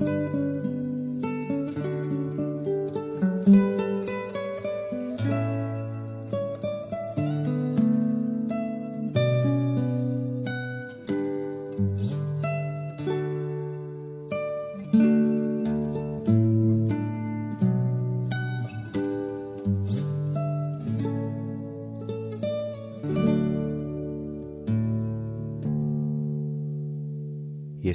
Je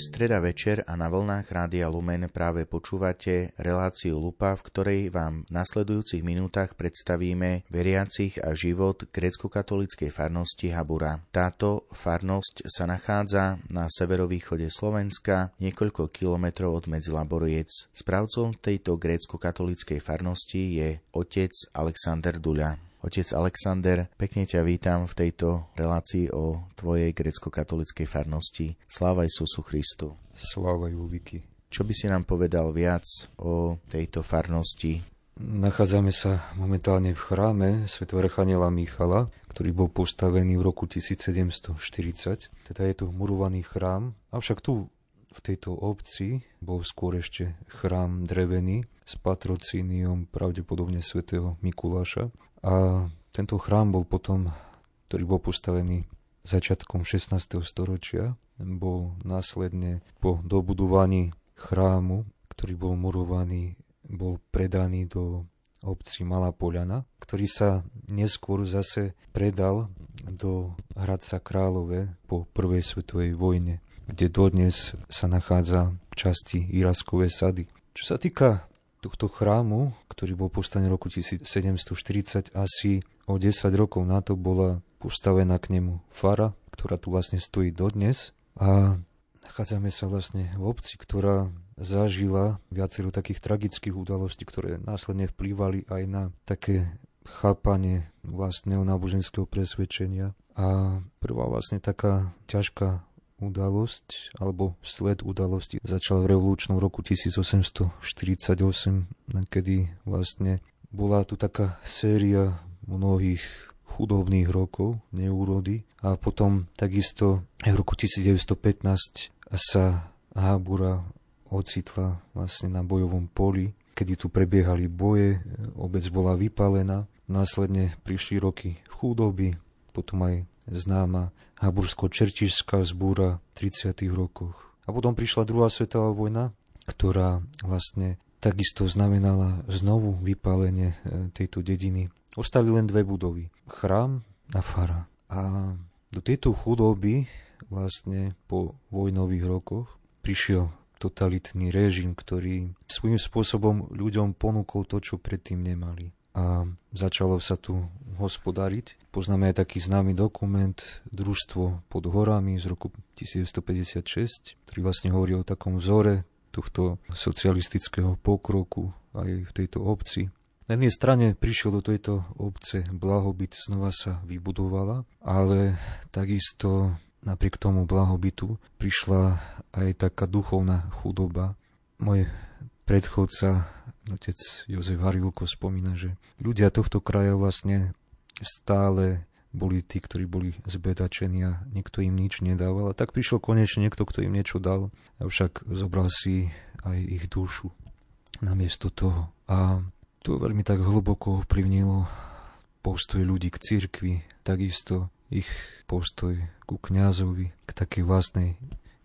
streda večer a na vlnách Rádia Lumen práve počúvate reláciu Lupa, v ktorej vám v nasledujúcich minútach predstavíme veriacich a život grécko-katolíckej farnosti Habura. Táto farnosť sa nachádza na severovýchode Slovenska, niekoľko kilometrov od Medzilaboriec. Správcom tejto grécko-katolíckej farnosti je otec Alexander Duľa. Otec Alexander, pekne ťa vítam v tejto relácii o tvojej grecko-katolickej farnosti. Sláva Isusu Christu. Sláva Júviky. Čo by si nám povedal viac o tejto farnosti? Nachádzame sa momentálne v chráme Sv. Archaniela Michala, ktorý bol postavený v roku 1740. Teda je tu murovaný chrám, avšak tu v tejto obci bol skôr ešte chrám drevený s patrocíniom pravdepodobne svätého Mikuláša a tento chrám bol potom, ktorý bol postavený začiatkom 16. storočia, bol následne po dobudovaní chrámu, ktorý bol murovaný, bol predaný do obci Malá Poľana, ktorý sa neskôr zase predal do Hradca Králové po prvej svetovej vojne, kde dodnes sa nachádza časti Iraskové sady. Čo sa týka tohto chrámu, ktorý bol postavený v roku 1740, asi o 10 rokov na to bola postavená k nemu fara, ktorá tu vlastne stojí dodnes. A nachádzame sa vlastne v obci, ktorá zažila viacero takých tragických udalostí, ktoré následne vplývali aj na také chápanie vlastného náboženského presvedčenia. A prvá vlastne taká ťažká udalosť alebo sled udalosti začal v revolučnom roku 1848, kedy vlastne bola tu taká séria mnohých chudobných rokov, neúrody. A potom takisto v roku 1915 sa Hábura ocitla vlastne na bojovom poli, kedy tu prebiehali boje, obec bola vypalená, následne prišli roky chudoby, potom aj známa Habursko-Čertišská zbúra v 30. rokoch. A potom prišla druhá svetová vojna, ktorá vlastne takisto znamenala znovu vypálenie e, tejto dediny. Ostali len dve budovy. Chrám a fara. A do tejto chudoby vlastne po vojnových rokoch prišiel totalitný režim, ktorý svojím spôsobom ľuďom ponúkol to, čo predtým nemali a začalo sa tu hospodariť. Poznáme aj taký známy dokument Družstvo pod horami z roku 1956, ktorý vlastne hovorí o takom vzore tohto socialistického pokroku aj v tejto obci. Na jednej strane prišiel do tejto obce blahobyt, znova sa vybudovala, ale takisto napriek tomu blahobytu prišla aj taká duchovná chudoba. Môj predchodca otec Jozef Harilko spomína, že ľudia tohto kraja vlastne stále boli tí, ktorí boli zbedačení a nikto im nič nedával. A tak prišiel konečne niekto, kto im niečo dal, avšak zobral si aj ich dušu namiesto toho. A to veľmi tak hlboko ovplyvnilo postoj ľudí k cirkvi, takisto ich postoj ku kňazovi, k takej vlastnej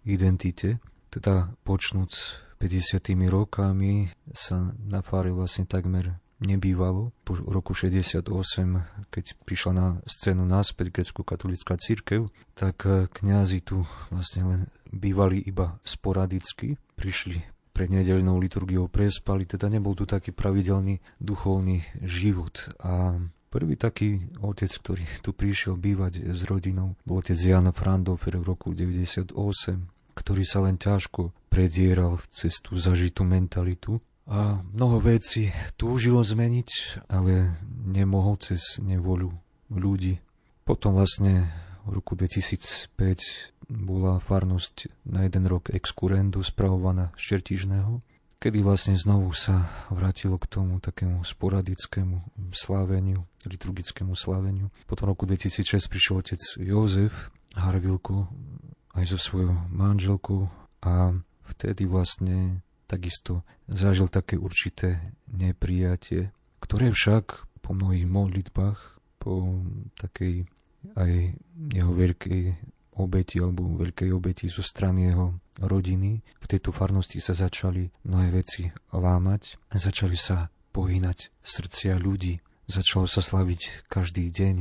identite, teda počnúc 50. rokami sa na fáre vlastne takmer nebývalo. Po roku 68, keď prišla na scénu náspäť grecko-katolická církev, tak eh, kňazi tu vlastne len bývali iba sporadicky. Prišli pred nedeľnou liturgiou prespali, teda nebol tu taký pravidelný duchovný život. A prvý taký otec, ktorý tu prišiel bývať s rodinou, bol otec Jan Frandofer v roku 98 ktorý sa len ťažko predieral cez tú zažitú mentalitu a mnoho vecí túžilo zmeniť, ale nemohol cez nevoľu ľudí. Potom vlastne v roku 2005 bola farnosť na jeden rok exkurendu spravovaná z Čertižného, kedy vlastne znovu sa vrátilo k tomu takému sporadickému sláveniu, liturgickému sláveniu. Potom roku 2006 prišiel otec Jozef Harvilko aj so svojou manželkou a vtedy vlastne takisto zažil také určité neprijatie, ktoré však po mnohých modlitbách, po takej aj jeho veľkej obeti alebo veľkej obeti zo strany jeho rodiny. V tejto farnosti sa začali mnohé veci lámať, začali sa pohynať srdcia ľudí, začalo sa slaviť každý deň.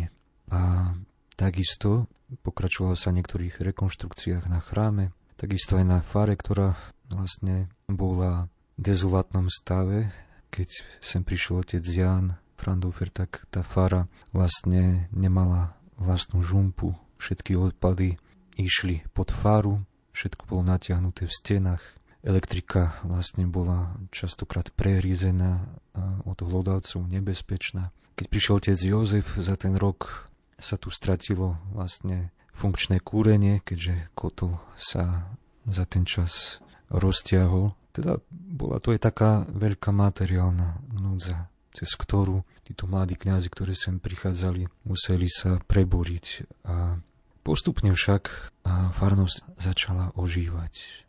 A takisto pokračovalo sa v niektorých rekonštrukciách na chráme, takisto aj na fare, ktorá vlastne bola v dezolátnom stave. Keď sem prišiel otec Jan Frandofer, tak tá fara vlastne nemala vlastnú žumpu. Všetky odpady išli pod faru, všetko bolo natiahnuté v stenách. Elektrika vlastne bola častokrát prerízená a od hlodavcov nebezpečná. Keď prišiel otec Jozef, za ten rok sa tu stratilo vlastne funkčné kúrenie, keďže kotol sa za ten čas roztiahol. Teda bola to aj taká veľká materiálna núdza, cez ktorú títo mladí kňazi, ktorí sem prichádzali, museli sa preboriť a postupne však farnosť začala ožívať.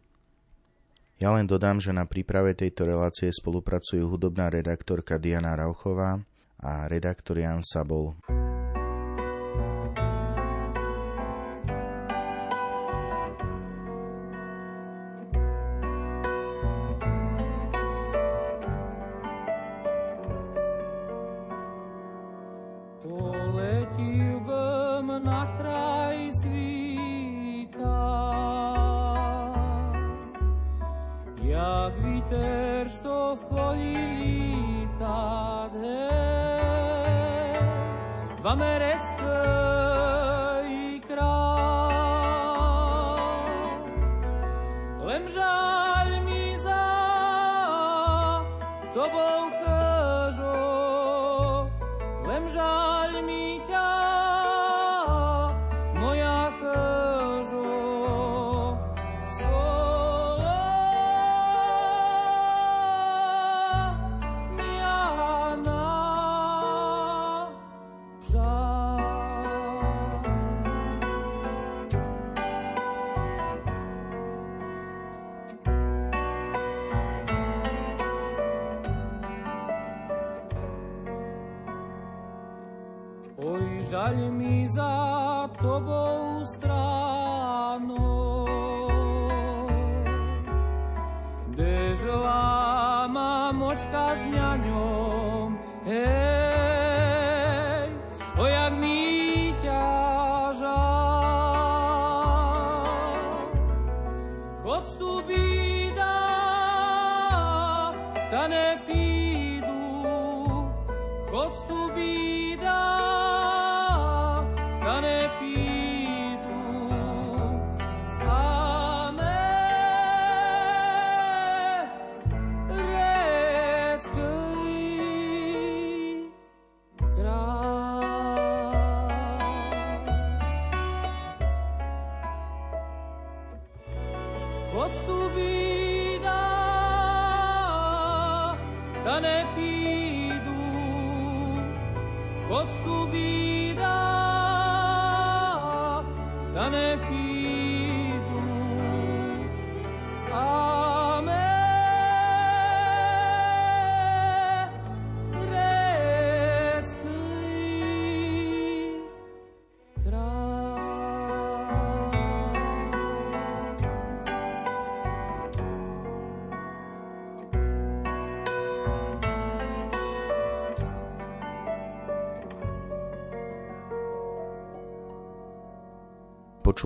Ja len dodám, že na príprave tejto relácie spolupracujú hudobná redaktorka Diana Rauchová a redaktor Jan Sabol. Žalj mi za tobou strano, Dežela ma močka s ňaňom, hej,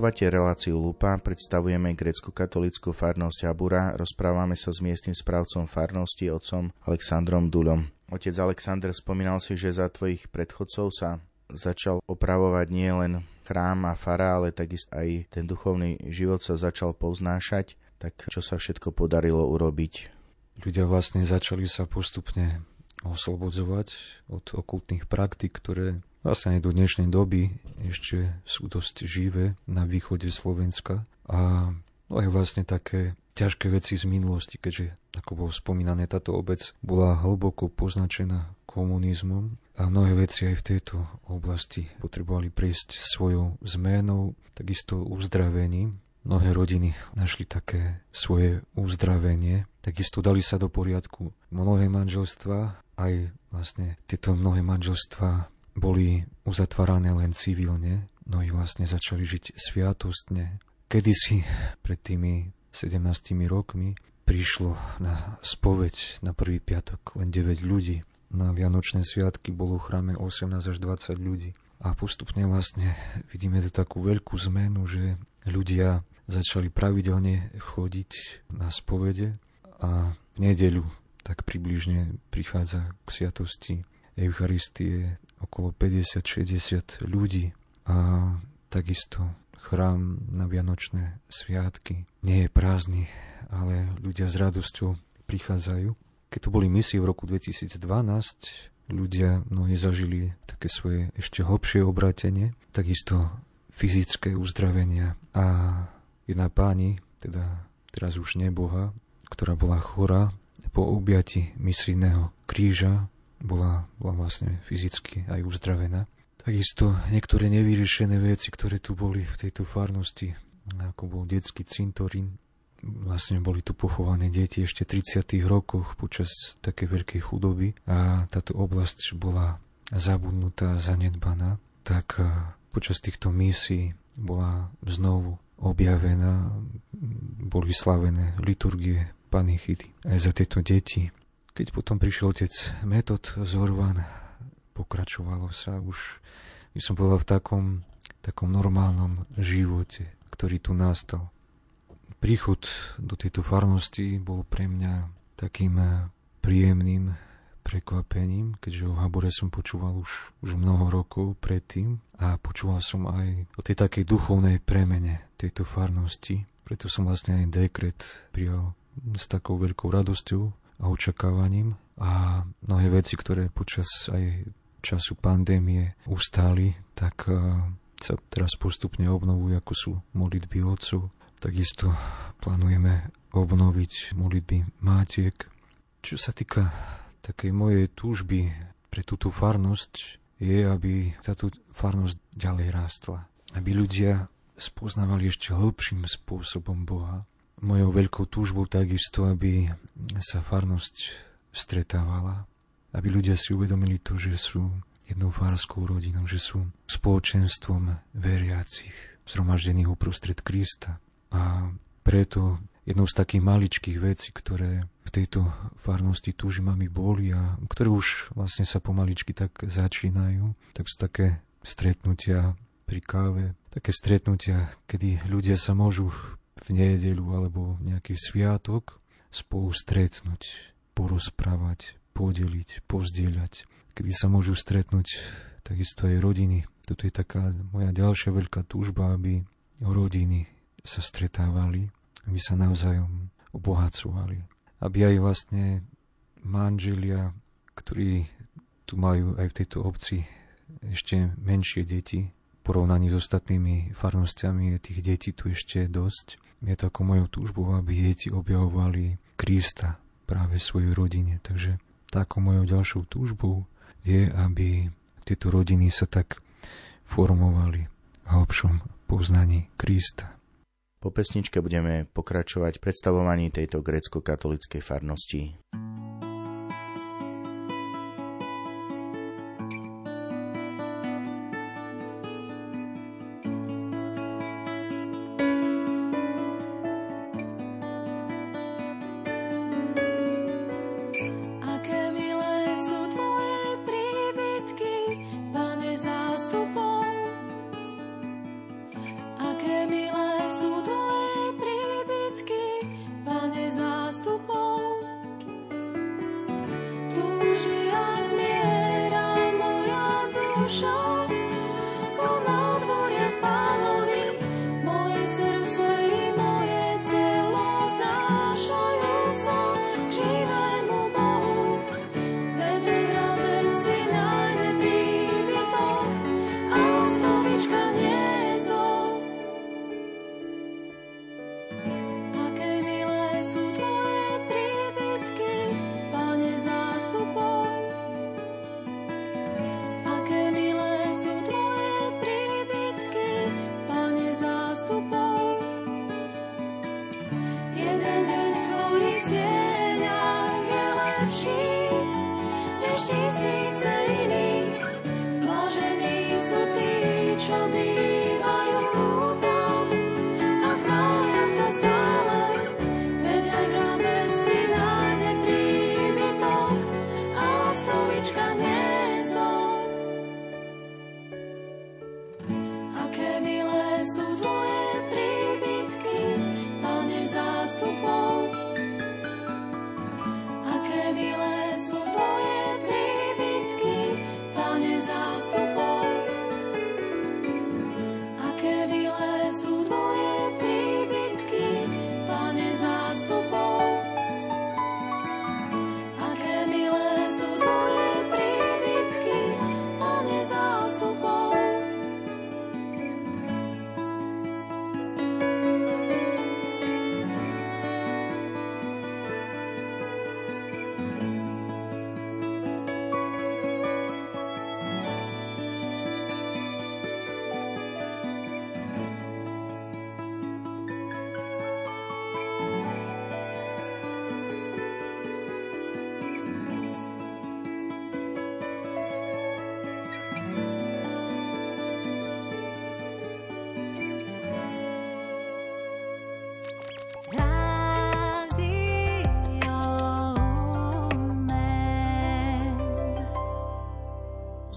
Počúvate reláciu Lupa, predstavujeme grecko-katolickú farnosť Abura, rozprávame sa s miestnym správcom farnosti, otcom Aleksandrom Dulom. Otec Alexander, spomínal si, že za tvojich predchodcov sa začal opravovať nielen chrám a fara, ale takisto aj ten duchovný život sa začal poznášať. Tak čo sa všetko podarilo urobiť? Ľudia vlastne začali sa postupne oslobodzovať od okultných praktik, ktoré vlastne aj do dnešnej doby ešte sú dosť živé na východe Slovenska a no aj vlastne také ťažké veci z minulosti, keďže, ako bolo spomínané, táto obec bola hlboko poznačená komunizmom a mnohé veci aj v tejto oblasti potrebovali prejsť svojou zmenou, takisto uzdravením. mnohé rodiny našli také svoje uzdravenie. Takisto dali sa do poriadku mnohé manželstva, aj vlastne tieto mnohé manželstva boli uzatvárané len civilne, mnohí vlastne začali žiť sviatostne. Kedysi pred tými 17 rokmi prišlo na spoveď na prvý piatok len 9 ľudí. Na Vianočné sviatky bolo v chráme 18 až 20 ľudí. A postupne vlastne vidíme to takú veľkú zmenu, že ľudia začali pravidelne chodiť na spovede a v nedeľu tak približne prichádza k sviatosti Eucharistie okolo 50-60 ľudí a takisto chrám na Vianočné sviatky nie je prázdny, ale ľudia s radosťou prichádzajú. Keď tu boli misie v roku 2012, ľudia mnohí zažili také svoje ešte hlbšie obratenie, takisto fyzické uzdravenia. A jedna páni, teda teraz už neboha, ktorá bola chorá, po objati misijného kríža bola, bola vlastne fyzicky aj uzdravená. Takisto niektoré nevyriešené veci, ktoré tu boli v tejto farnosti, ako bol detský cintorín, vlastne boli tu pochované deti ešte v 30. rokoch počas také veľkej chudoby a táto oblasť bola zabudnutá, zanedbaná, tak e, počas týchto misií bola znovu objavená, boli slavené liturgie panichidy aj za tieto deti. Keď potom prišiel otec Metod Zorvan, pokračovalo sa už, by som povedal, v takom, takom normálnom živote, ktorý tu nastal príchod do tejto farnosti bol pre mňa takým eh, príjemným prekvapením, keďže o Habore som počúval už, už mnoho rokov predtým a počúval som aj o tej takej duchovnej premene tejto farnosti. Preto som vlastne aj dekret prijal s takou veľkou radosťou a očakávaním a mnohé veci, ktoré počas aj času pandémie ustáli, tak eh, sa teraz postupne obnovujú, ako sú modlitby otcov, Takisto plánujeme obnoviť modlitby mátiek. Čo sa týka takej mojej túžby pre túto farnosť, je, aby táto farnosť ďalej rástla. Aby ľudia spoznávali ešte hlbším spôsobom Boha. Mojou veľkou túžbou takisto, aby sa farnosť stretávala, aby ľudia si uvedomili to, že sú jednou farskou rodinou, že sú spoločenstvom veriacich, zhromaždených uprostred Krista. A preto jednou z takých maličkých vecí, ktoré v tejto farnosti túžim, aby boli a ktoré už vlastne sa pomaličky tak začínajú, tak sú také stretnutia pri káve, také stretnutia, kedy ľudia sa môžu v nedeľu alebo nejaký sviatok spolu stretnúť, porozprávať, podeliť, pozdieľať, kedy sa môžu stretnúť takisto aj rodiny. Toto je taká moja ďalšia veľká túžba, aby rodiny sa stretávali, aby sa navzájom obohacovali. Aby aj vlastne manželia, ktorí tu majú aj v tejto obci ešte menšie deti, porovnaní s ostatnými farnostiami tých detí tu ešte dosť. Je to ako mojou túžbou, aby deti objavovali Krista práve svojej rodine. Takže takou mojou ďalšou túžbou je, aby tieto rodiny sa tak formovali v hlbšom poznaní Krista. Po pesničke budeme pokračovať predstavovaní tejto grecko-katolíckej farnosti.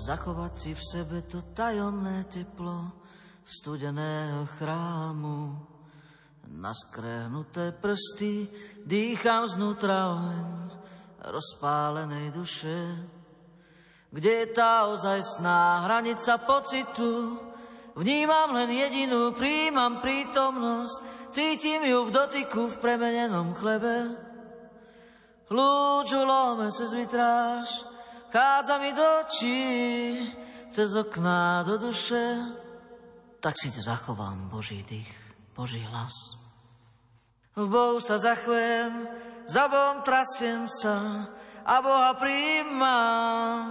Zachovať si v sebe to tajomné teplo studeného chrámu. Na skrehnuté prsty dýcham znútra oheň rozpálenej duše. Kde je tá ozajstná hranica pocitu? Vnímam len jedinú, príjmam prítomnosť, cítim ju v dotyku v premenenom chlebe. Lúču lome cez vitráž, chádza mi do očí, cez okná do duše, tak si te zachovám Boží dých, Boží hlas. V Bohu sa zachvem, za Bohom trasiem sa a Boha príjmam.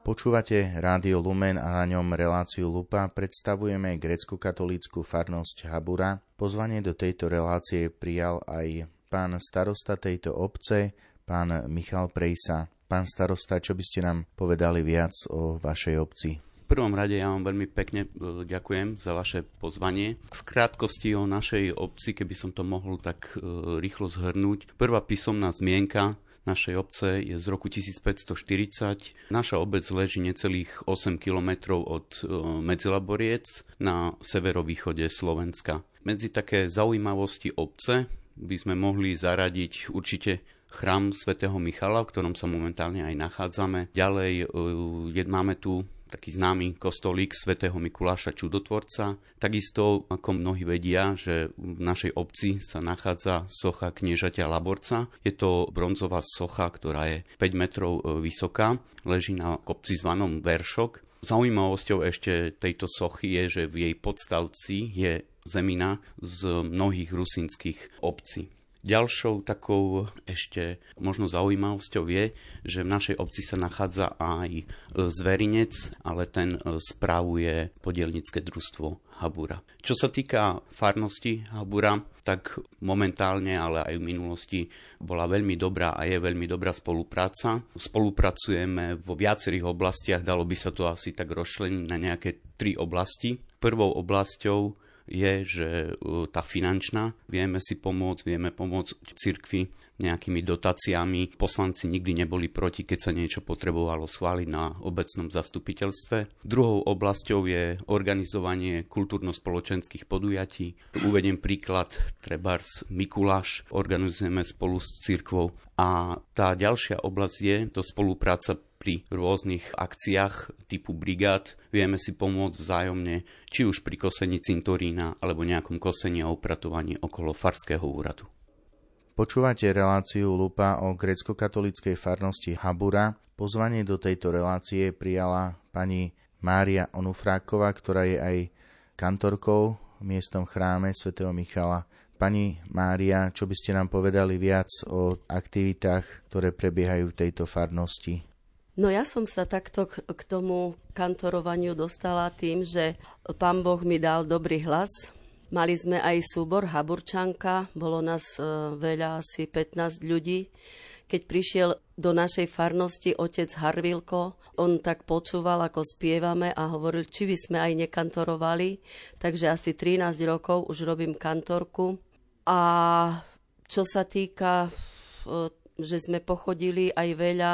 Počúvate Rádio Lumen a na ňom reláciu Lupa predstavujeme grecko-katolícku farnosť Habura. Pozvanie do tejto relácie prijal aj pán starosta tejto obce, pán Michal Prejsa. Pán starosta, čo by ste nám povedali viac o vašej obci? V prvom rade ja vám veľmi pekne e, ďakujem za vaše pozvanie. V krátkosti o našej obci, keby som to mohol tak e, rýchlo zhrnúť. Prvá písomná zmienka našej obce je z roku 1540. Naša obec leží necelých 8 kilometrov od e, Medzilaboriec na severovýchode Slovenska. Medzi také zaujímavosti obce by sme mohli zaradiť určite chrám svätého Michala, v ktorom sa momentálne aj nachádzame. Ďalej uh, máme tu taký známy kostolík svätého Mikuláša Čudotvorca. Takisto, ako mnohí vedia, že v našej obci sa nachádza socha kniežaťa Laborca. Je to bronzová socha, ktorá je 5 metrov uh, vysoká, leží na kopci zvanom Veršok. Zaujímavosťou ešte tejto sochy je, že v jej podstavci je zemina z mnohých rusinských obcí. Ďalšou takou ešte možno zaujímavosťou je, že v našej obci sa nachádza aj zverinec, ale ten e, správuje podielnické družstvo Habura. Čo sa týka farnosti Habura, tak momentálne, ale aj v minulosti bola veľmi dobrá a je veľmi dobrá spolupráca. Spolupracujeme vo viacerých oblastiach, dalo by sa to asi tak rozšleniť na nejaké tri oblasti. Prvou oblasťou je, že e, tá finančná, vieme si pomôcť, vieme pomôcť cirkvi nejakými dotáciami. Poslanci nikdy neboli proti, keď sa niečo potrebovalo schváliť na obecnom zastupiteľstve. Druhou oblasťou je organizovanie kultúrno-spoločenských podujatí. Uvediem príklad, trebárs Mikuláš organizujeme spolu s cirkvou. A tá ďalšia oblasť je to spolupráca pri rôznych akciách typu brigád. Vieme si pomôcť vzájomne, či už pri kosení cintorína alebo nejakom kosení a upratovaní okolo farského úradu. Počúvate reláciu Lupa o grecko-katolíckej farnosti Habura. Pozvanie do tejto relácie prijala pani Mária Onufráková, ktorá je aj kantorkou v miestnom chráme svätého Michala. Pani Mária, čo by ste nám povedali viac o aktivitách, ktoré prebiehajú v tejto farnosti? No ja som sa takto k, tomu kantorovaniu dostala tým, že pán Boh mi dal dobrý hlas, Mali sme aj súbor Haburčanka, bolo nás e, veľa, asi 15 ľudí. keď prišiel do našej farnosti otec Harvilko, on tak počúval, ako spievame a hovoril, či by sme aj nekantorovali. Takže asi 13 rokov už robím kantorku. A čo sa týka, že sme pochodili aj veľa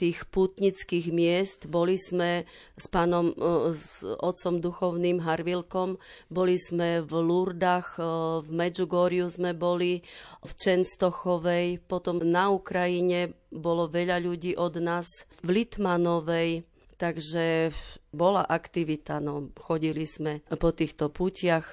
tých putnických miest. Boli sme s pánom, e, s otcom duchovným Harvilkom, boli sme v Lurdach, e, v Medžugorju sme boli, v Čenstochovej, potom na Ukrajine bolo veľa ľudí od nás, v Litmanovej, takže bola aktivita, no, chodili sme po týchto putiach.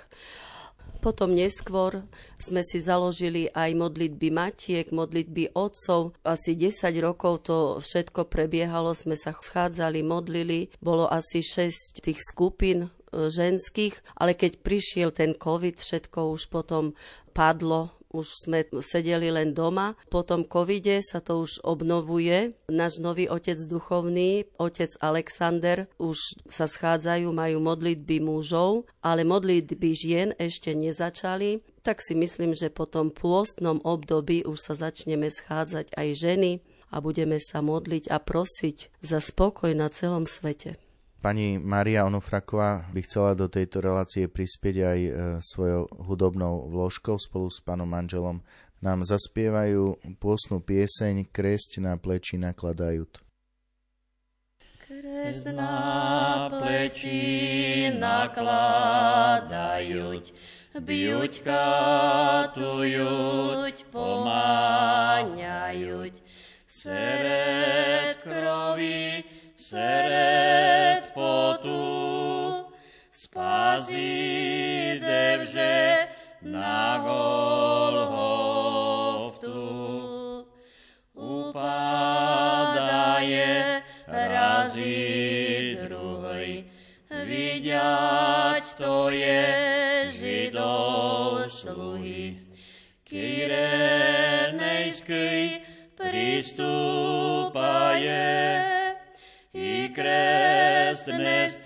Potom neskôr sme si založili aj modlitby matiek, modlitby otcov. Asi 10 rokov to všetko prebiehalo, sme sa schádzali, modlili. Bolo asi 6 tých skupín e, ženských, ale keď prišiel ten COVID, všetko už potom padlo, už sme sedeli len doma. Po tom covide sa to už obnovuje. Náš nový otec duchovný, otec Alexander, už sa schádzajú, majú modlitby mužov, ale modlitby žien ešte nezačali. Tak si myslím, že po tom pôstnom období už sa začneme schádzať aj ženy a budeme sa modliť a prosiť za spokoj na celom svete. Pani Maria Onufraková by chcela do tejto relácie prispieť aj e, svojou hudobnou vložkou spolu s pánom manželom. Nám zaspievajú pôsnu pieseň Kresť na pleči nakladajúc. Kresť na pleči nakladajúc, bjuť, katujúc, pomáňajúc, seret krovi, seret potu, spasí devže na Golgoftu. Upadaje razy druhý, vidět to je židov sluhy. Kyrenejský pristúpaje, kresť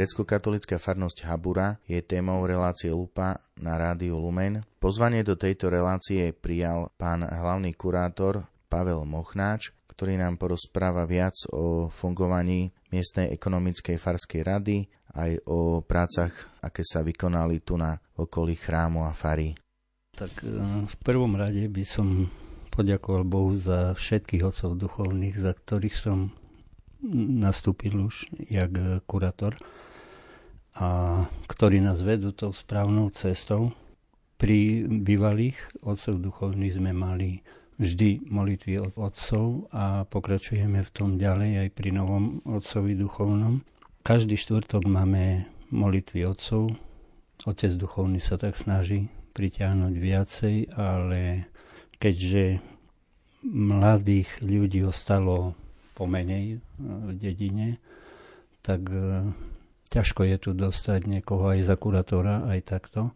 Grecko-katolická farnosť Habura je témou relácie Lupa na rádiu Lumen. Pozvanie do tejto relácie prijal pán hlavný kurátor Pavel Mochnáč, ktorý nám porozpráva viac o fungovaní miestnej ekonomickej farskej rady, aj o prácach, aké sa vykonali tu na okolí chrámu a fary. Tak e, v prvom rade by som poďakoval Bohu za všetkých otcov duchovných, za ktorých som nastúpil už jak kurátor a ktorí nás vedú tou správnou cestou. Pri bývalých otcov duchovných sme mali vždy molitvy od otcov a pokračujeme v tom ďalej aj pri novom otcovi duchovnom. Každý štvrtok máme molitvy otcov. Otec duchovný sa tak snaží pritiahnuť viacej, ale keďže mladých ľudí ostalo pomenej v dedine, tak ťažko je tu dostať niekoho aj za kurátora, aj takto.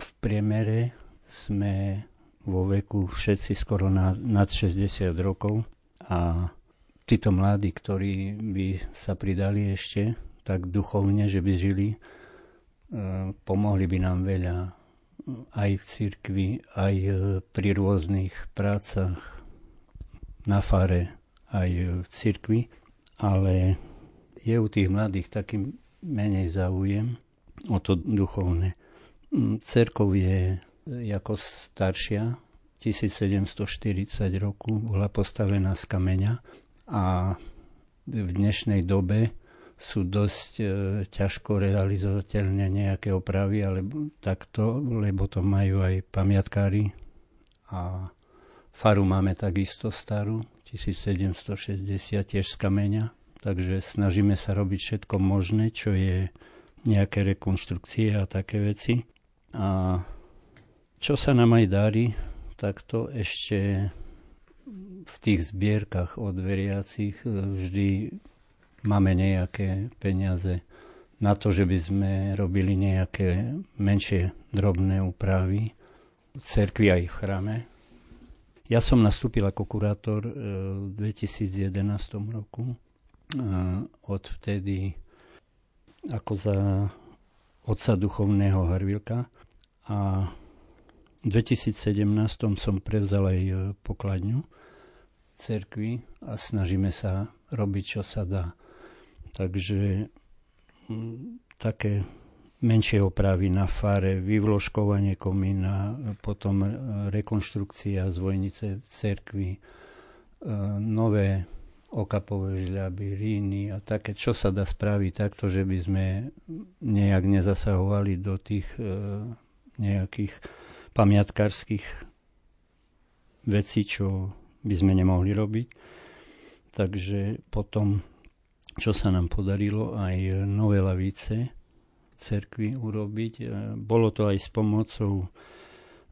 V priemere sme vo veku všetci skoro na, nad 60 rokov a títo mladí, ktorí by sa pridali ešte tak duchovne, že by žili, e, pomohli by nám veľa aj v cirkvi, aj pri rôznych prácach na fare, aj v cirkvi, ale je u tých mladých taký menej záujem o to duchovné. Mm, cerkov je ako staršia, 1740 roku, bola postavená z kameňa a v dnešnej dobe sú dosť e, ťažko realizovateľné nejaké opravy, ale takto, lebo to majú aj pamiatkári a faru máme takisto starú, 1760 tiež z kameňa, takže snažíme sa robiť všetko možné, čo je nejaké rekonštrukcie a také veci. A čo sa nám aj darí, tak to ešte v tých zbierkach od veriacich e, vždy máme nejaké peniaze na to, že by sme robili nejaké menšie drobné úpravy v cerkvi aj v chráme, ja som nastúpil ako kurátor e, v 2011 roku. Od vtedy ako za otca duchovného Harvilka a v 2017 som prevzal aj e, pokladňu cerkvi a snažíme sa robiť, čo sa dá. Takže také menšie opravy na fare, vyvložkovanie komína, potom rekonštrukcia zvojnice v cerkvi, nové okapové žľaby, ríny a také, čo sa dá spraviť takto, že by sme nejak nezasahovali do tých e, nejakých pamiatkárskych vecí, čo by sme nemohli robiť. Takže potom, čo sa nám podarilo, aj nové lavice, cerkvi urobiť. E, bolo to aj s pomocou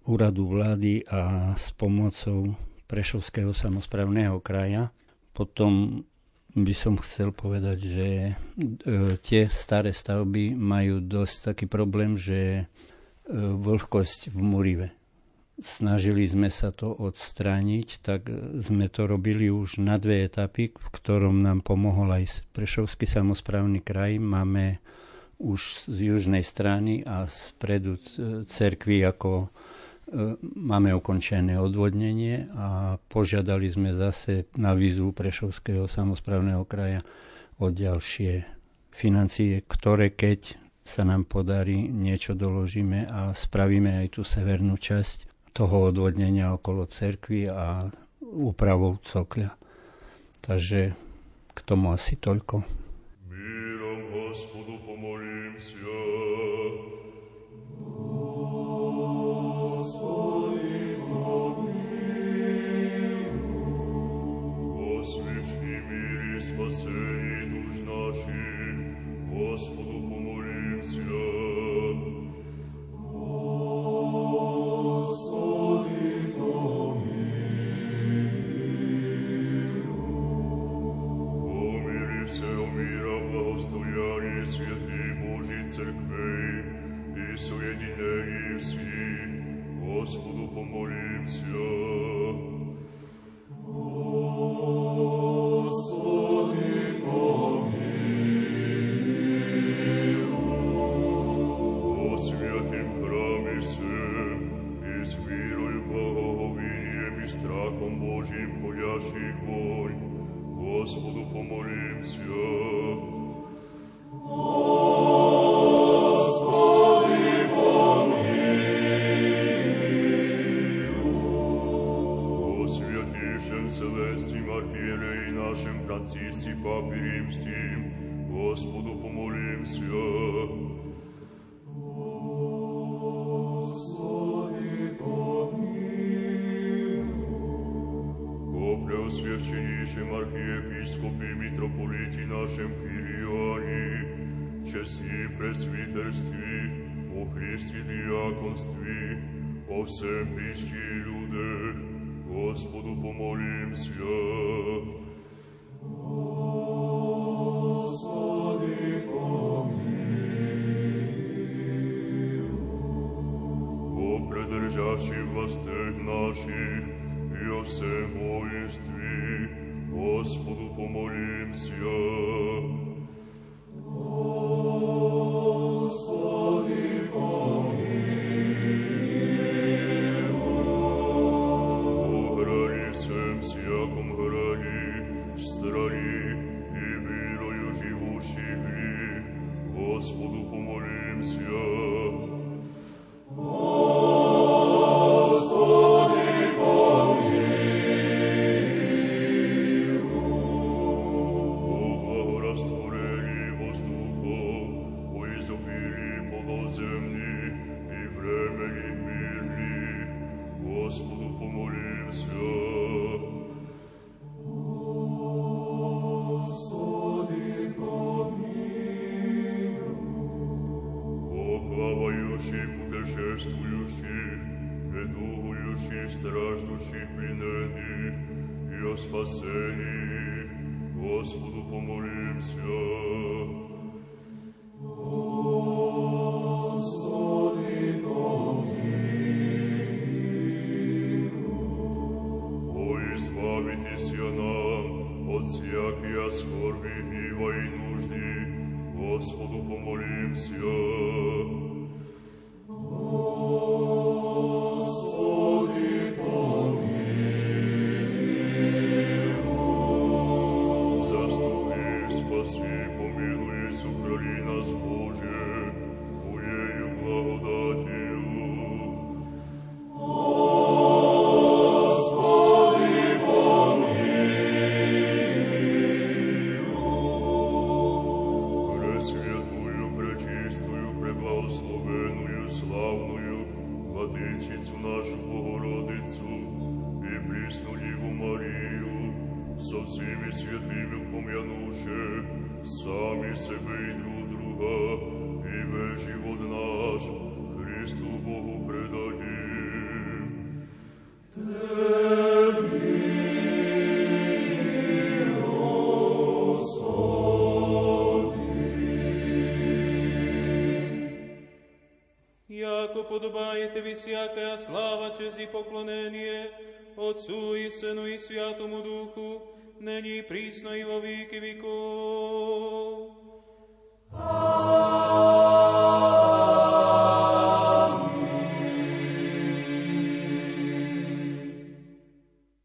úradu vlády a s pomocou Prešovského samozprávneho kraja. Potom by som chcel povedať, že e, tie staré stavby majú dosť taký problém, že e, vlhkosť v murive. Snažili sme sa to odstrániť, tak sme to robili už na dve etapy, v ktorom nám pomohol aj Prešovský samozprávny kraj. Máme už z južnej strany a spredu cerkvy ako e, E, máme ukončené odvodnenie a požiadali sme zase na výzvu Prešovského samozprávneho kraja o ďalšie financie, ktoré keď sa nám podarí, niečo doložíme a spravíme aj tú severnú časť toho odvodnenia okolo cerkvy a úpravou cokľa. Takže k tomu asi toľko. Mírom Hospodu pomolím sa. Господу помолимся. Папе Римским, Господу помолимся. Преосвященнейшем архиепископе митрополите нашем Кириане, чести пресвитерстве, о Христе диаконстве, о всем прищи людях, Господу помолимся. предержащих властях наших, и о всем воинстве, Господу помолимся. помянувши, сами себе и друг друга, и весь живот наш Христу Богу предадим. Яко подобает Тебе всякая слава, честь и поклонение Отцу и Сыну и Святому Духу, není prísno vo výky.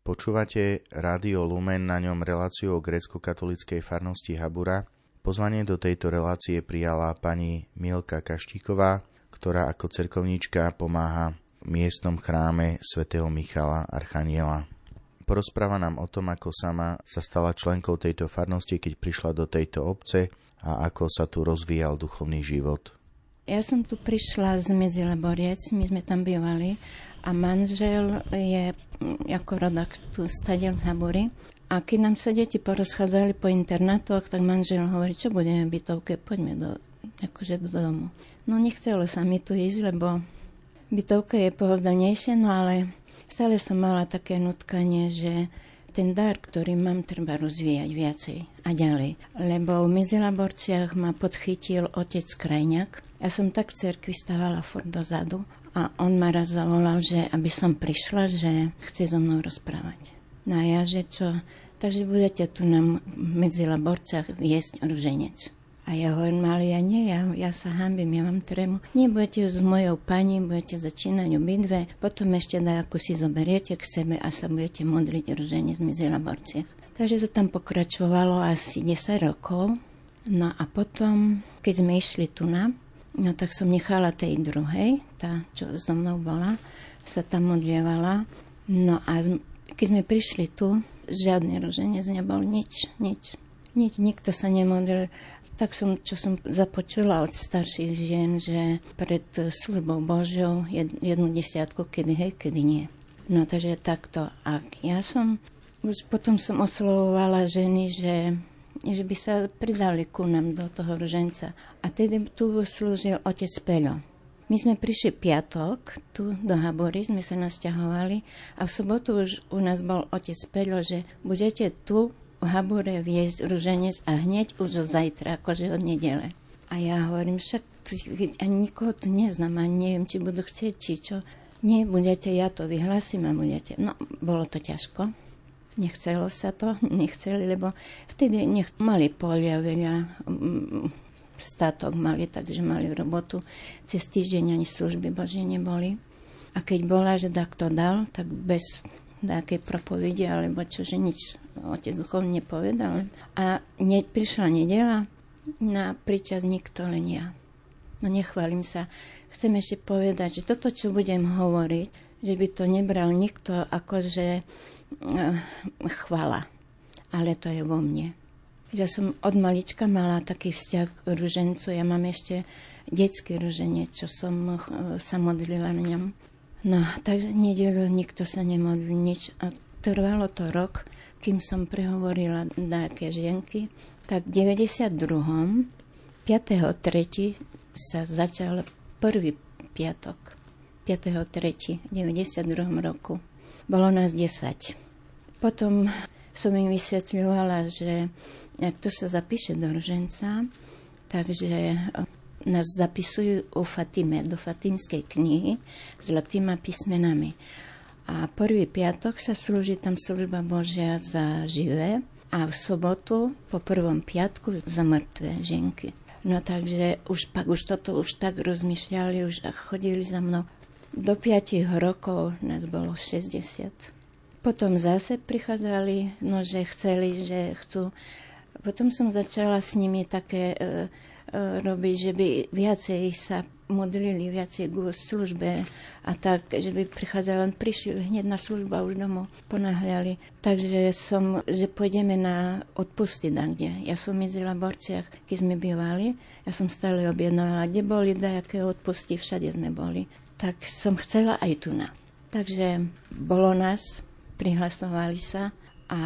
Počúvate Rádio Lumen na ňom reláciu o grécko katolickej farnosti Habura. Pozvanie do tejto relácie prijala pani Mielka Kaštíková, ktorá ako cerkovníčka pomáha v miestnom chráme svätého Michala Archaniela. Porozpráva nám o tom, ako sama sa stala členkou tejto farnosti, keď prišla do tejto obce a ako sa tu rozvíjal duchovný život. Ja som tu prišla z Medzileboriec, my sme tam bývali a manžel je mm, ako rodak tu stadiel z Habury. A keď nám sa deti porozchádzali po internátoch, tak manžel hovorí, čo budeme v bytovke, poďme do, akože do domu. No nechcelo sa mi tu ísť, lebo bytovka je pohodlnejšie, no ale stále som mala také nutkanie, že ten dar, ktorý mám, treba rozvíjať viacej a ďalej. Lebo v Medzilaborciach ma podchytil otec Krajňák. Ja som tak cerkvi stávala furt dozadu a on ma raz zavolal, že aby som prišla, že chce so mnou rozprávať. No a ja, že čo? Takže budete tu nám v Medzilaborciach viesť ruženec. A ja hovorím, ale ja nie, ja, ja sa hambím, ja mám trému. Nie, budete s mojou pani, budete začínať obidve, potom ešte ako si zoberiete k sebe a sa budete modliť ruženie z Mizilaborciach. Takže to tam pokračovalo asi 10 rokov. No a potom, keď sme išli tu na, no tak som nechala tej druhej, tá, čo so mnou bola, sa tam modlievala. No a keď sme prišli tu, žiadny ruženec nebol, nič, nič. Nič, nikto sa nemodlil. Tak som, čo som započula od starších žien, že pred službou Božou jednu desiatku, kedy hej, kedy nie. No takže takto. A ja som, už potom som oslovovala ženy, že, že by sa pridali ku nám do toho ruženca. A tedy tu slúžil otec Peľo. My sme prišli piatok tu do Habory, sme sa nasťahovali a v sobotu už u nás bol otec Peľo, že budete tu v Habure viesť ruženec a hneď už od zajtra, akože od nedele. A ja hovorím, však ani nikoho tu neznám, ani neviem, či budú chcieť, či čo. Nie, budete, ja to vyhlásim a budete. No, bolo to ťažko. Nechcelo sa to, nechceli, lebo vtedy nech, mali polia veľa, mm, statok mali, takže mali robotu. Cez týždeň ani služby Božie neboli. A keď bola, že takto dal, tak bez nejakej propovede alebo čo, že nič otec duchovne nepovedal. A ne, prišla nedela, na príčas nikto len ja. No nechválim sa. Chcem ešte povedať, že toto, čo budem hovoriť, že by to nebral nikto akože chvala. Ale to je vo mne. Ja som od malička mala taký vzťah k ružencu. Ja mám ešte detský ruženec, čo som uh, sa modlila na ňom. No, takže nedelu nikto sa nemodlil nič. A trvalo to rok, kým som prehovorila nejaké žienky. Tak v 92. 5.3. sa začal prvý piatok. 5.3. v 92. roku. Bolo nás 10. Potom som im vysvetľovala, že ak to sa zapíše do ruženca, takže nás zapisujú o Fatime, do Fatimskej knihy s latýma písmenami. A prvý piatok sa slúži tam služba Božia za živé a v sobotu po prvom piatku za mŕtve ženky. No takže už pak už toto už tak rozmýšľali, už chodili za mnou. Do 5 rokov nás bolo 60. Potom zase prichádzali, no že chceli, že chcú. Potom som začala s nimi také e, E, robiť, že by viacej sa modlili, viacej k službe a tak, že by prichádzali, len prišli hneď na službu a už domov ponáhľali. Takže som, že pôjdeme na odpusty tam, kde. Ja som mizila v Borciach, keď sme bývali, ja som stále objednovala, kde boli dajaké odpusty, všade sme boli. Tak som chcela aj tu na. Takže bolo nás, prihlasovali sa a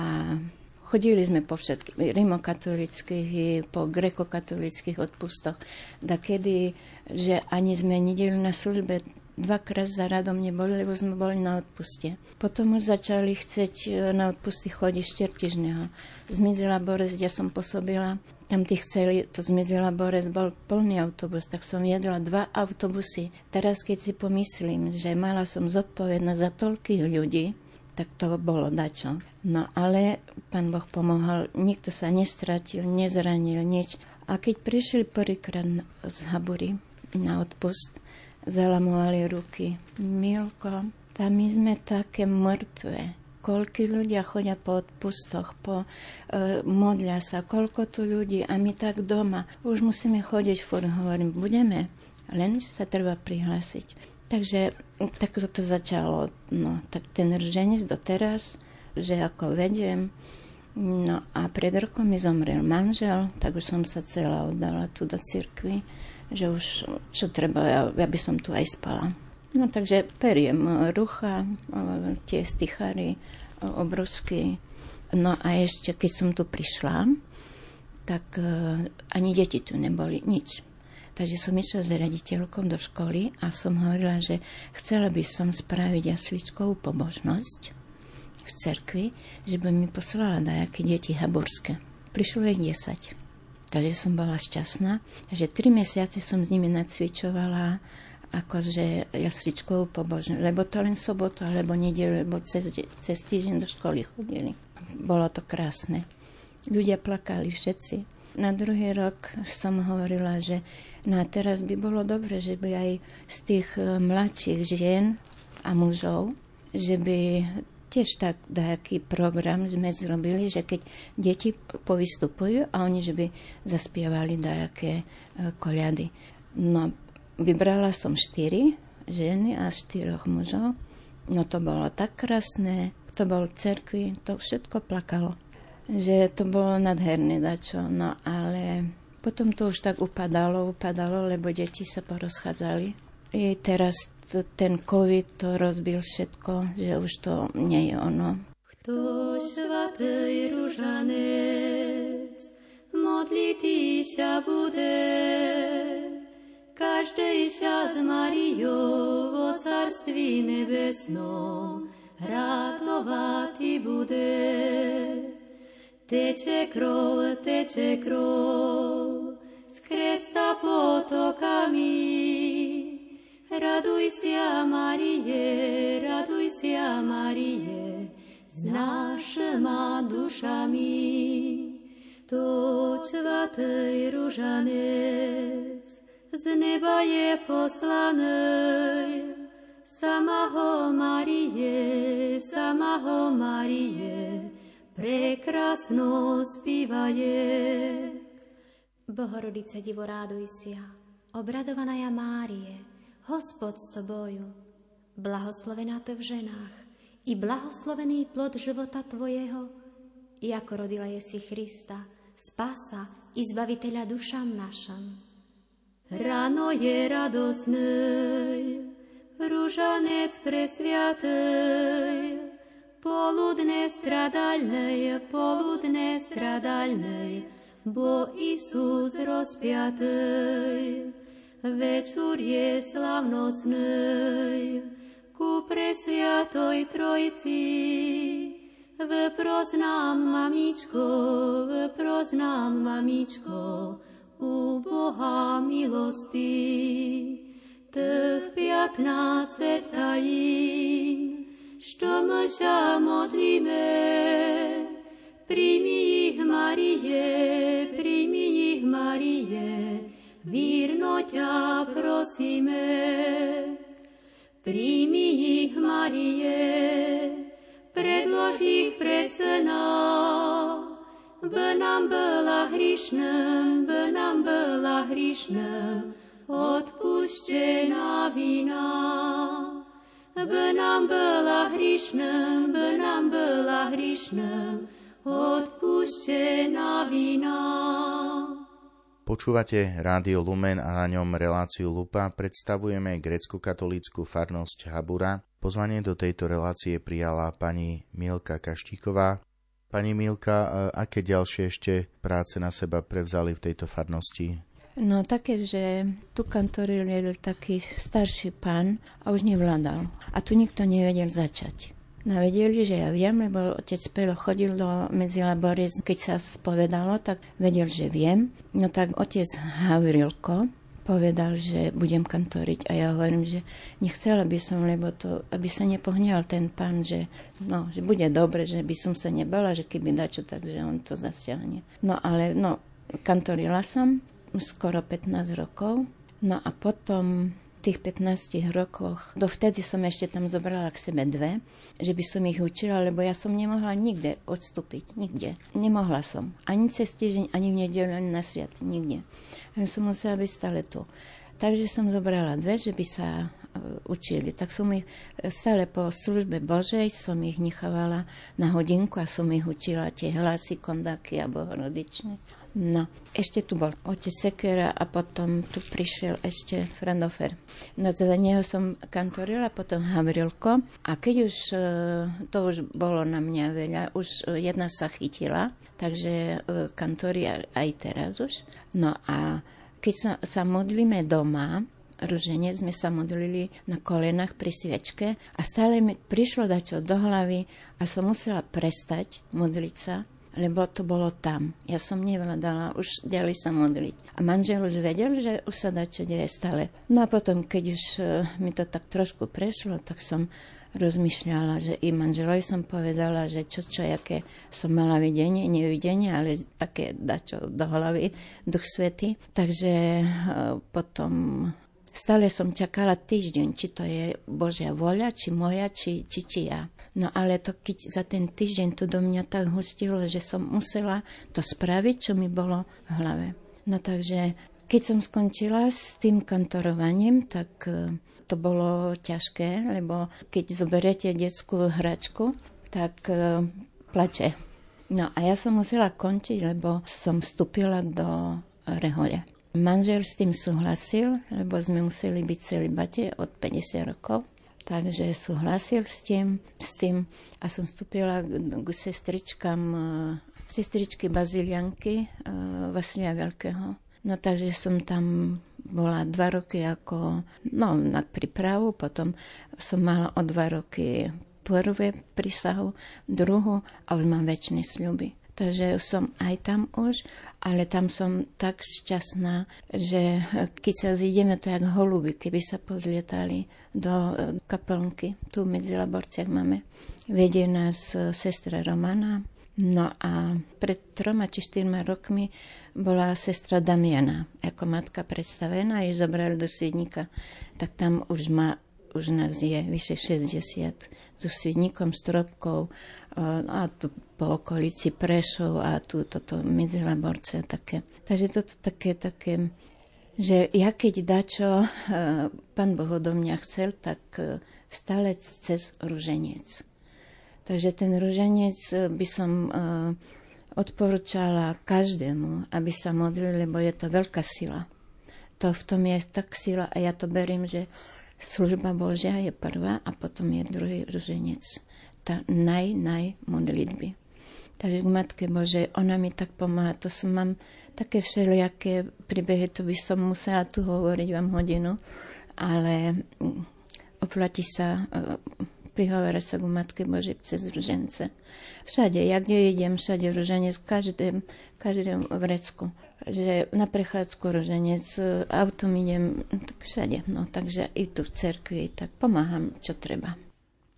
Chodili sme po všetkých rimokatolických, po grekokatolických odpustoch. Da kedy, že ani sme nedeli na službe dvakrát za radom neboli, lebo sme boli na odpuste. Potom už začali chceť e, na odpusty chodiť z Čertižného. Zmizela Borec, kde som pôsobila, tam tí chceli, to zmizela Borec, bol plný autobus, tak som jedla dva autobusy. Teraz, keď si pomyslím, že mala som zodpovednosť za toľkých ľudí, tak to bolo dačo. No ale pán Boh pomohol, nikto sa nestratil, nezranil nič. A keď prišli prvýkrát z Habury na odpust, zalamovali ruky. Milko, tam my sme také mŕtve. Koľko ľudia chodia po odpustoch, po, e, modlia sa, koľko tu ľudí a my tak doma. Už musíme chodiť, furt hovorím, budeme, len sa treba prihlásiť. Takže tak to začalo. No, tak ten rženec doteraz, že ako vediem, no a pred rokom mi zomrel manžel, tak už som sa celá oddala tu do cirkvi, že už čo treba, ja, ja by som tu aj spala. No takže periem rucha, tie stichary obrovské. No a ešte, keď som tu prišla, tak e, ani deti tu neboli, nič. Takže som išla s raditeľkom do školy a som hovorila, že chcela by som spraviť jasličkovú pobožnosť v cerkvi, že by mi poslala dajaké deti haborské. Prišlo ich 10. Takže som bola šťastná, že tri mesiace som s nimi nacvičovala akože jasličkovú pobožnosť, lebo to len sobotu, alebo nedelu, lebo cez, cez týždeň do školy chodili. Bolo to krásne. Ľudia plakali všetci Na druhý rok som hovorila, že no a teraz by bolo dobre, že by aj z tých e, mladších žien a mužov, že by tiež tak nejaký program sme zrobili, že keď deti povystupujú a oni že by zaspievali nejaké e, koliady. No, vybrala som štyri ženy a štyroch mužov. No to bolo tak krásne, to bol cerkvi, to všetko plakalo. Že to bolo nadherné dačo, no ale potom to už tak upadalo, upadalo, lebo deti sa porozchádzali. I teraz ten COVID to rozbil všetko, že už to nie je ono. Kto svatej ružanec modlitý sa bude, každej sa s Mariou vo carství nebesnom radovati bude. Teče krov, teče krov, z kresta potokami, Raduj sa, Marie, raduj sa, Marie, s našima dušami. To čvatej ružanec z neba je poslanej, sama ho Marie, sama ho Marie, prekrasno spívaje. Bohorodice divo ráduj si, obradovaná Márie, Hospod s tobою, blahoslovená to v ženách i blahoslovený plod života Tvojeho, i ako rodila je si Krista, spasa i zbaviteľa dušam našam. Ráno je radosnej, rúžanec presviatej, poludne stradalnej, poludne stradalnej, bo Isus rozpiatej. Večer je slavnostnej, ku presviatoj Trojci. Vproznám, mamičko, vproznám, mamičko, u Boha milosti. Tych piatnacet tajín, što mša modlíme, primi ich Marie, primi ich Marie, vírno ťa prosíme. Príjmi ich, Marie, predlož ich pred Syna, by nám byla hrišná, by nám byla hrišná, odpuštěná vina. By nám byla hrišná, by nám byla hrišná, odpuštěná vina. Počúvate Rádio Lumen a na ňom reláciu Lupa. Predstavujeme grecko-katolícku farnosť Habura. Pozvanie do tejto relácie prijala pani Milka Kaštíková. Pani Milka, aké ďalšie ešte práce na seba prevzali v tejto farnosti? No také, že tu kantoril taký starší pán a už nevládal. A tu nikto nevedel začať. No vedeli, že ja viem, lebo otec Pelo chodil do medzilaborie, keď sa spovedalo, tak vedel, že viem. No tak otec Havrilko povedal, že budem kantoriť a ja hovorím, že nechcela by som, lebo to, aby sa nepohňal ten pán, že, no, že bude dobre, že by som sa nebala, že keby dačo, takže on to zasiahne. No ale, no, kantorila som skoro 15 rokov, no a potom tých 15 rokoch, dovtedy som ešte tam zobrala k sebe dve, že by som ich učila, lebo ja som nemohla nikde odstúpiť, nikde. Nemohla som. Ani cez týždeň, ani v nedelu, ani na sviat, nikde. Ja som musela byť stále tu. Takže som zobrala dve, že by sa uh, učili. Tak som ich stále po službe Božej som ich nechávala na hodinku a som ich učila tie hlasy, kondaky a bohorodičné. No, ešte tu bol otec Sekera a potom tu prišiel ešte Frandofer. No za neho som kantorila, potom Havrilko a keď už, e, to už bolo na mňa veľa, už e, jedna sa chytila, takže e, kantori aj teraz už. No a keď sa, sa modlíme doma, ruženie sme sa modlili na kolenách pri sviečke a stále mi prišlo dať do hlavy a som musela prestať modliť sa lebo to bolo tam. Ja som nevládala už ďalej sa modliť. A manžel už vedel, že už sa dá čo deje stále. No a potom, keď už uh, mi to tak trošku prešlo, tak som rozmýšľala, že i manželovi som povedala, že čo, čo, aké som mala videnie, nevidenie, ale také dačo do hlavy, duch svety. Takže e, potom Stále som čakala týždeň, či to je Božia voľa, či moja, či, či, či ja. No ale to keď za ten týždeň to do mňa tak hustilo, že som musela to spraviť, čo mi bolo v hlave. No takže keď som skončila s tým kantorovaním, tak e, to bolo ťažké, lebo keď zoberiete detskú hračku, tak e, plače. No a ja som musela končiť, lebo som vstúpila do rehole. Manžel s tým súhlasil, lebo sme museli byť celibate od 50 rokov. Takže súhlasil s tým, s tým a som vstúpila k sestričkám, e, sestričky Bazilianky e, Vasilia Veľkého. No takže som tam bola dva roky ako, no na prípravu, potom som mala o dva roky prvé prísahu, druhú a už mám väčšie sľuby takže som aj tam už, ale tam som tak šťastná, že keď sa zídeme, to je ako holuby, keby sa pozlietali do e, kapelnky. Tu medzi laborciach máme. Vedie nás e, sestra Romana, No a pred troma či štyrma rokmi bola sestra Damiana ako matka predstavená, jej zobrali do Svidníka, tak tam už má už nás je vyše 60 so svidníkom, stropkou a tu po okolici Prešov a tu toto medzilaborce také. Takže toto také, také, že ja keď dačo e, pán Boh odo mňa chcel, tak e, stále cez ruženec. Takže ten ruženec by som odporúčala každému, aby sa modlil, lebo je to veľká sila. To v tom je tak sila a ja to berím, že služba Božia je prvá a potom je druhý ruženec. Tá naj, naj modlitby. Takže k Matke Bože, ona mi tak pomáha. To som mám také všelijaké príbehy, to by som musela tu hovoriť vám hodinu, ale mm, oplatí sa e, prihovárať sa k Matke Bože cez ružence. Všade, jak idem, všade ruženec, v každém, v každém vrecku že na prechádzku roženec, autom idem, všade. No, takže i tu v cerkvi, tak pomáham, čo treba.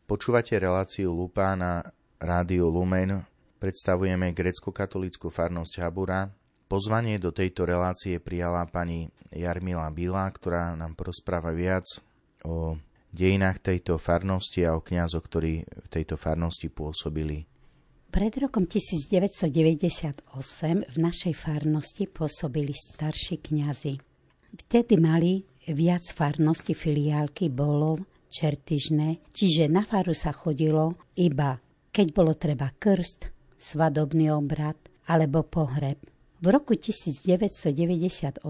Počúvate reláciu Lupa na rádiu Lumen. Predstavujeme grecko-katolickú farnosť Habura. Pozvanie do tejto relácie prijala pani Jarmila Bila, ktorá nám porozpráva viac o dejinách tejto farnosti a o kňazoch, ktorí v tejto farnosti pôsobili. Pred rokom 1998 v našej farnosti pôsobili starší kňazi. Vtedy mali viac farnosti filiálky bolo čertyžné, čiže na faru sa chodilo iba keď bolo treba krst, svadobný obrad alebo pohreb. V roku 1998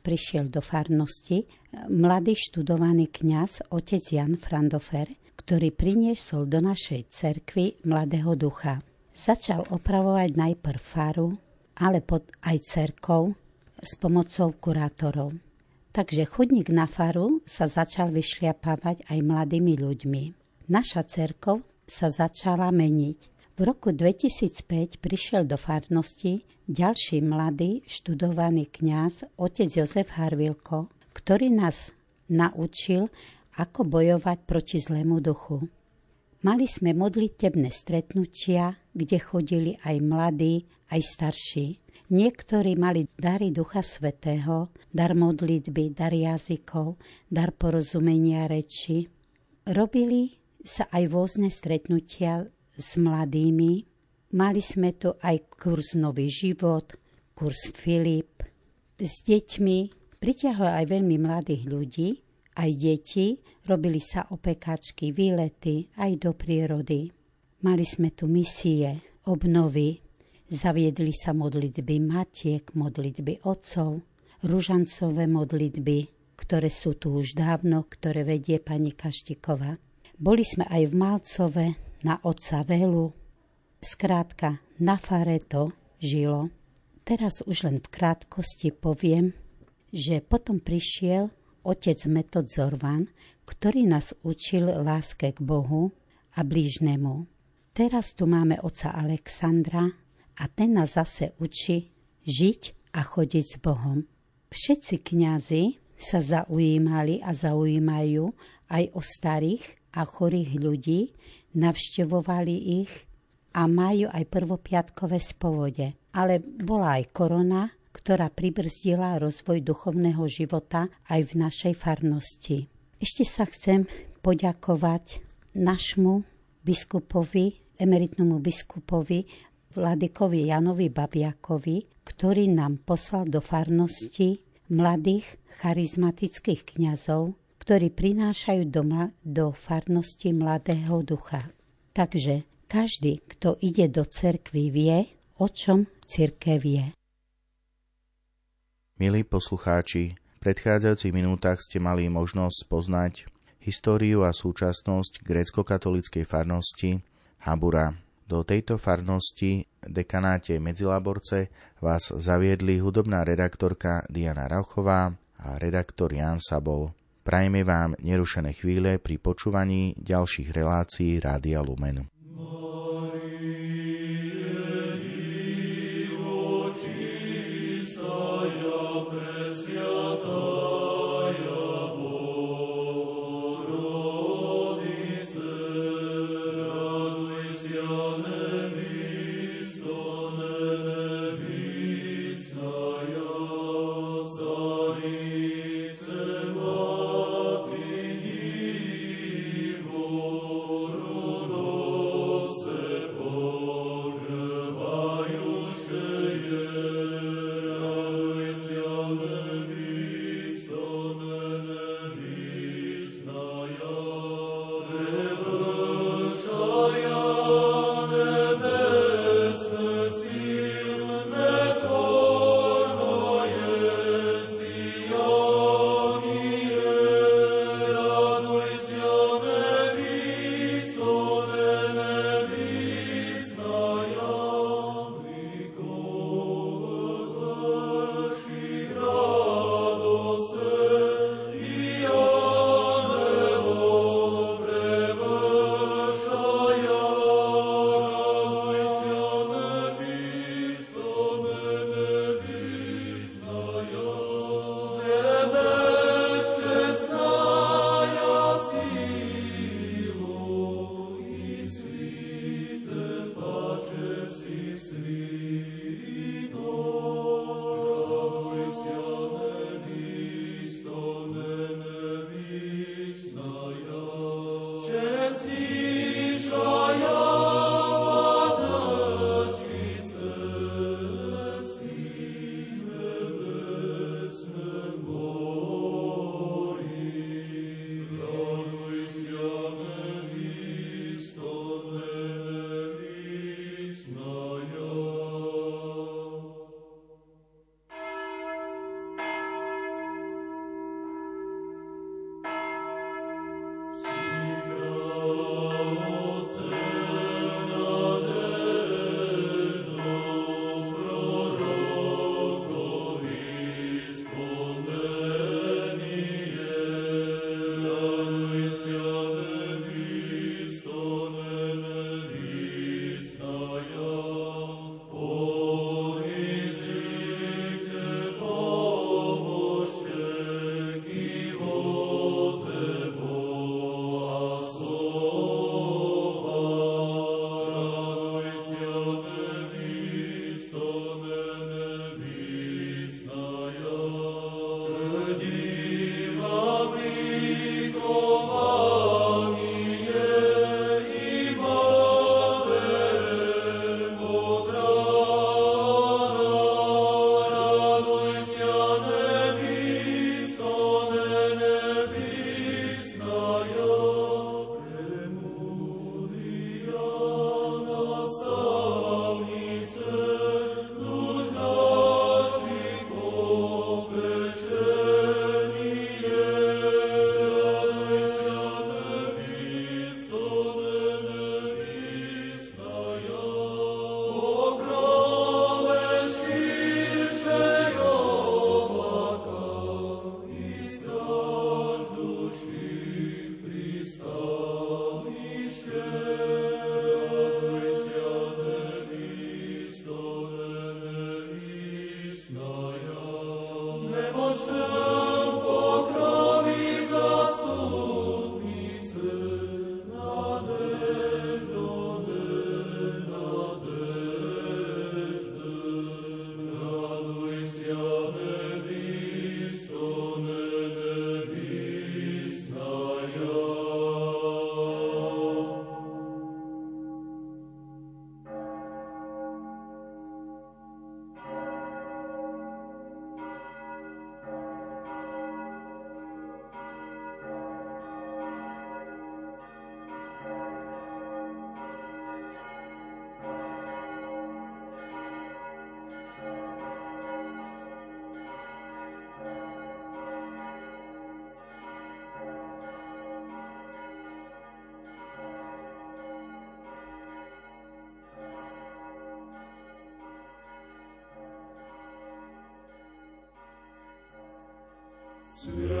prišiel do farnosti mladý študovaný kňaz otec Jan Frandofer, ktorý priniesol do našej cerkvy mladého ducha. Začal opravovať najprv faru, ale pod aj cerkov s pomocou kurátorov. Takže chodník na faru sa začal vyšliapávať aj mladými ľuďmi. Naša cerkov sa začala meniť. V roku 2005 prišiel do farnosti ďalší mladý študovaný kňaz, otec Jozef Harvilko, ktorý nás naučil, ako bojovať proti zlému duchu. Mali sme modlitebné stretnutia, kde chodili aj mladí, aj starší. Niektorí mali dary Ducha Svetého, dar modlitby, dar jazykov, dar porozumenia reči. Robili sa aj rôzne stretnutia s mladými. Mali sme tu aj kurz Nový život, kurz Filip. S deťmi pritiahlo aj veľmi mladých ľudí, aj deti, robili sa opekačky, výlety aj do prírody. Mali sme tu misie, obnovy, zaviedli sa modlitby matiek, modlitby otcov, ružancové modlitby, ktoré sú tu už dávno, ktoré vedie pani Kaštiková. Boli sme aj v Malcove, na otca Velu. Skrátka, na Fareto žilo. Teraz už len v krátkosti poviem, že potom prišiel otec Metod Zorvan, ktorý nás učil láske k Bohu a blížnemu. Teraz tu máme oca Alexandra a ten nás zase učí žiť a chodiť s Bohom. Všetci kňazi sa zaujímali a zaujímajú aj o starých a chorých ľudí, navštevovali ich a majú aj prvopiatkové spovode. Ale bola aj korona, ktorá pribrzdila rozvoj duchovného života aj v našej farnosti. Ešte sa chcem poďakovať našmu biskupovi, emeritnému biskupovi Vladikovi Janovi Babiakovi, ktorý nám poslal do farnosti mladých charizmatických kňazov, ktorí prinášajú do, do farnosti mladého ducha. Takže každý, kto ide do cerkvy, vie, o čom cirkev je. Milí poslucháči, predchádzajúcich minútach ste mali možnosť poznať históriu a súčasnosť grécko-katolíckej farnosti Habura. Do tejto farnosti dekanáte Medzilaborce vás zaviedli hudobná redaktorka Diana Rauchová a redaktor Jan Sabol. Prajme vám nerušené chvíle pri počúvaní ďalších relácií Rádia Lumen. Sviat